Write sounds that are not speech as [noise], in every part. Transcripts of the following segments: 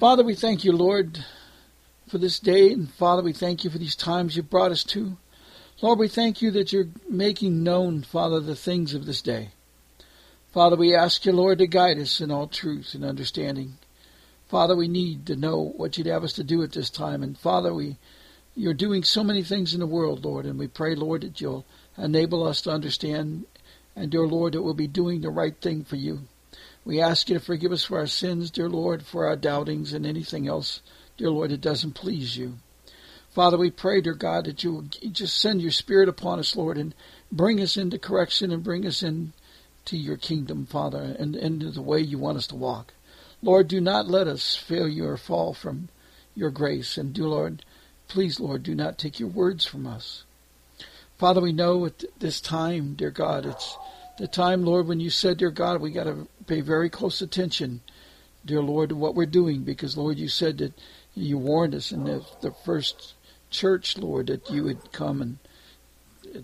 Father, we thank you, Lord, for this day. And Father, we thank you for these times you've brought us to. Lord, we thank you that you're making known, Father, the things of this day. Father, we ask you, Lord, to guide us in all truth and understanding. Father, we need to know what you'd have us to do at this time. And Father, we you're doing so many things in the world, Lord, and we pray, Lord, that you'll enable us to understand and dear Lord, that we'll be doing the right thing for you. We ask you to forgive us for our sins, dear Lord, for our doubtings and anything else, dear Lord, that doesn't please you. Father, we pray, dear God, that you will just send your Spirit upon us, Lord, and bring us into correction and bring us into your kingdom, Father, and into the way you want us to walk. Lord, do not let us fail you or fall from your grace. And do, Lord, please, Lord, do not take your words from us. Father, we know at this time, dear God, it's the time, Lord, when you said, dear God, we got to pay very close attention, dear Lord, to what we're doing, because, Lord, you said that you warned us in the, the first church, Lord, that you would come and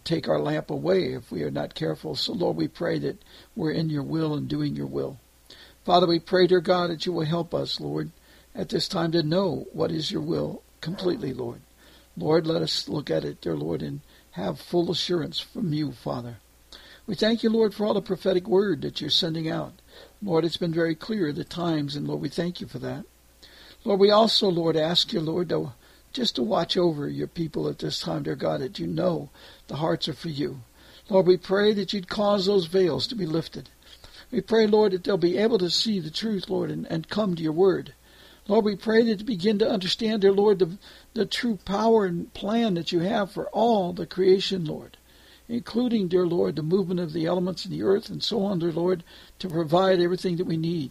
take our lamp away if we are not careful. So, Lord, we pray that we're in your will and doing your will. Father, we pray, dear God, that you will help us, Lord, at this time to know what is your will completely, Lord. Lord, let us look at it, dear Lord, and have full assurance from you, Father. We thank you, Lord, for all the prophetic word that you're sending out. Lord, it's been very clear the times, and Lord, we thank you for that. Lord, we also, Lord, ask you, Lord, to just to watch over your people at this time, dear God, that you know the hearts are for you. Lord, we pray that you'd cause those veils to be lifted. We pray, Lord, that they'll be able to see the truth, Lord, and, and come to your word. Lord, we pray that they begin to understand, dear Lord, the, the true power and plan that you have for all the creation, Lord, including, dear Lord, the movement of the elements in the earth and so on, dear Lord, to provide everything that we need.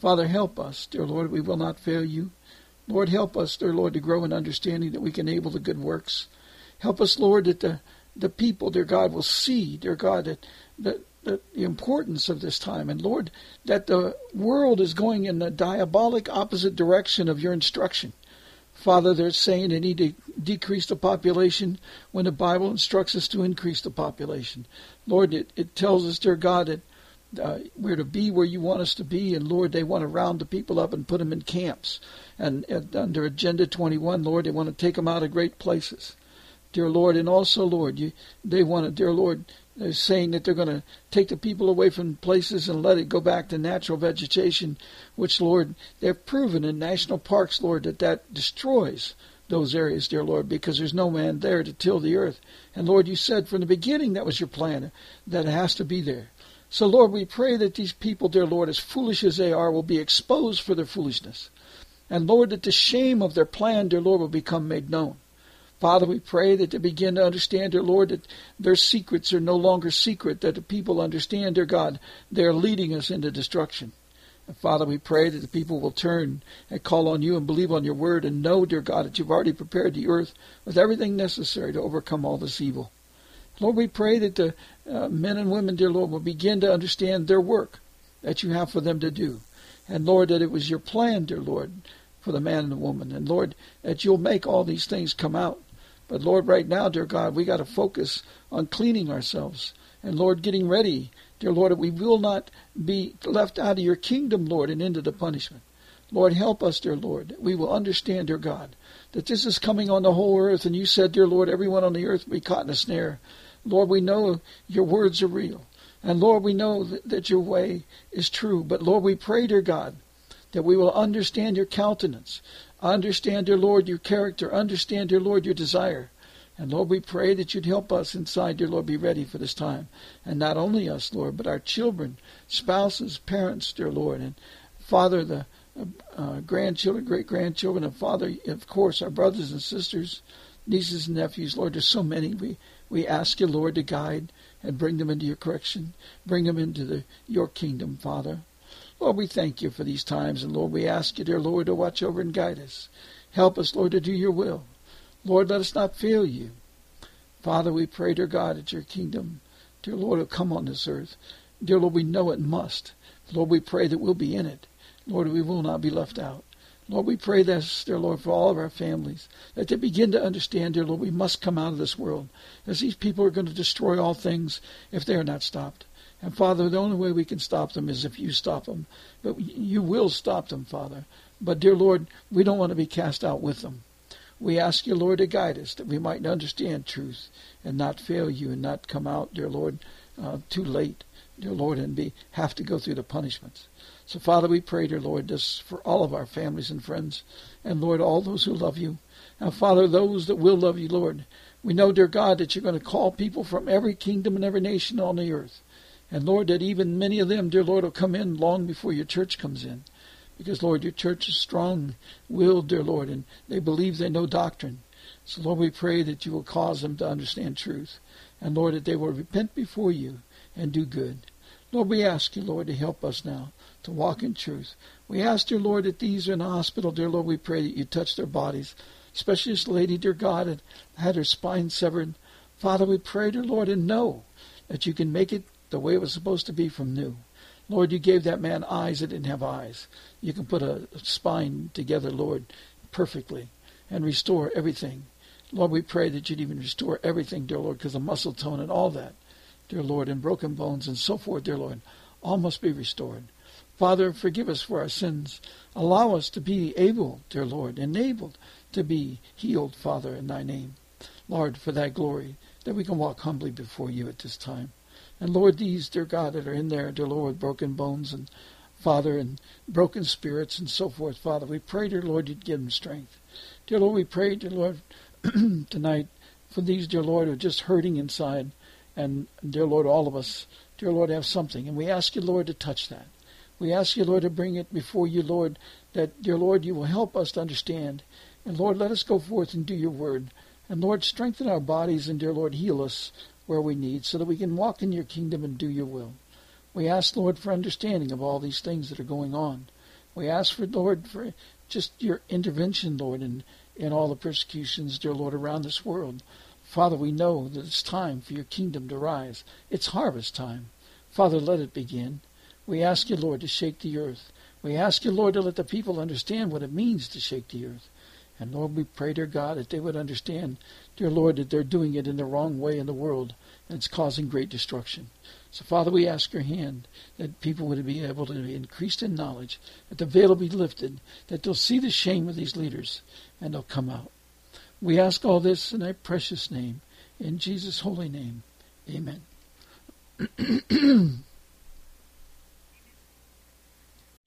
Father, help us, dear Lord, we will not fail you. Lord, help us, dear Lord, to grow in understanding that we can enable the good works. Help us, Lord, that the, the people, dear God, will see, dear God, that, that, that the importance of this time. And Lord, that the world is going in the diabolic opposite direction of your instruction. Father, they're saying they need to decrease the population when the Bible instructs us to increase the population. Lord, it, it tells us, dear God, that uh, we're to be where you want us to be. And Lord, they want to round the people up and put them in camps. And, under Agenda 21, Lord, they want to take them out of great places. Dear Lord, and also, Lord, you, they want to, dear Lord, they're saying that they're going to take the people away from places and let it go back to natural vegetation, which, Lord, they've proven in national parks, Lord, that that destroys those areas, dear Lord, because there's no man there to till the earth. And Lord, you said from the beginning that was your plan, that it has to be there. So, Lord, we pray that these people, dear Lord, as foolish as they are, will be exposed for their foolishness. And, Lord, that the shame of their plan, dear Lord, will become made known. Father, we pray that they begin to understand, dear Lord, that their secrets are no longer secret, that the people understand, dear God, they're leading us into destruction. And Father, we pray that the people will turn and call on you and believe on your word and know, dear God, that you've already prepared the earth with everything necessary to overcome all this evil. Lord, we pray that the uh, men and women, dear Lord, will begin to understand their work that you have for them to do. And Lord, that it was your plan, dear Lord, for the man and the woman. And Lord, that you'll make all these things come out. But Lord, right now, dear God, we got to focus on cleaning ourselves. And Lord, getting ready, dear Lord, that we will not be left out of your kingdom, Lord, and into the punishment. Lord, help us, dear Lord. We will understand, dear God, that this is coming on the whole earth. And you said, dear Lord, everyone on the earth will be caught in a snare. Lord, we know your words are real. And Lord, we know that, your way is true. But Lord, we pray, dear God, that we will understand your countenance, understand, dear Lord, your character, understand, dear Lord, your desire. And Lord, we pray that you'd help us inside, dear Lord, be ready for this time. And not only us, Lord, but our children, spouses, parents, dear Lord, and Father, the uh, grandchildren, great grandchildren, and Father, of course, our brothers and sisters, nieces and nephews, Lord, there's so many. We we ask you, Lord, to guide and bring them into your correction. Bring them into the, your kingdom, Father. Lord, we thank you for these times, and Lord, we ask you, dear Lord, to watch over and guide us. Help us, Lord, to do your will. Lord, let us not fail you. Father, we pray, dear God, that your kingdom, dear Lord, will come on this earth. Dear Lord, we know it must. Lord, we pray that we'll be in it. Lord, we will not be left out. Lord, we pray this, dear Lord, for all of our families, that they begin to understand, dear Lord, we must come out of this world, as these people are going to destroy all things if they are not stopped. And Father, the only way we can stop them is if you stop them. But you will stop them, Father. But dear Lord, we don't want to be cast out with them. We ask you, Lord, to guide us, that we might understand truth and not fail you and not come out, dear Lord, uh, too late, dear Lord, and be have to go through the punishments. So, Father, we pray, dear Lord, this for all of our families and friends, and Lord, all those who love you. Now, Father, those that will love you, Lord, we know, dear God, that you're going to call people from every kingdom and every nation on the earth. And Lord, that even many of them, dear Lord, will come in long before your church comes in. Because, Lord, your church is strong willed, dear Lord, and they believe they know doctrine. So, Lord, we pray that you will cause them to understand truth. And, Lord, that they will repent before you and do good. Lord, we ask you, Lord, to help us now to walk in truth. We ask, dear Lord, that these are in the hospital, dear Lord, we pray that you touch their bodies. Especially this lady, dear God, that had her spine severed. Father, we pray, dear Lord, and know that you can make it the way it was supposed to be from new. Lord, you gave that man eyes that didn't have eyes. You can put a spine together, Lord, perfectly and restore everything. Lord, we pray that you'd even restore everything, dear Lord, because the muscle tone and all that, dear Lord, and broken bones and so forth, dear Lord, all must be restored. Father, forgive us for our sins. Allow us to be able, dear Lord, enabled to be healed, Father, in thy name. Lord, for thy glory, that we can walk humbly before you at this time. And Lord, these, dear God, that are in there, dear Lord, broken bones and Father, and broken spirits and so forth, Father, we pray, dear Lord, you'd give them strength. Dear Lord, we pray, dear Lord, [clears throat] tonight for these, dear Lord, who are just hurting inside. And, dear Lord, all of us, dear Lord, have something. And we ask you, Lord, to touch that. We ask you, Lord, to bring it before you, Lord, that, dear Lord, you will help us to understand. And Lord, let us go forth and do your word. And Lord, strengthen our bodies and, dear Lord, heal us where we need so that we can walk in your kingdom and do your will. We ask, Lord, for understanding of all these things that are going on. We ask for, Lord, for just your intervention, Lord, in, in all the persecutions, dear Lord, around this world. Father, we know that it's time for your kingdom to rise. It's harvest time. Father, let it begin. We ask you, Lord, to shake the earth. We ask you, Lord, to let the people understand what it means to shake the earth. And Lord, we pray, dear God, that they would understand, dear Lord, that they're doing it in the wrong way in the world, and it's causing great destruction. So, Father, we ask your hand that people would be able to be increased in knowledge, that the veil will be lifted, that they'll see the shame of these leaders, and they'll come out. We ask all this in thy precious name, in Jesus' holy name. Amen. [clears throat]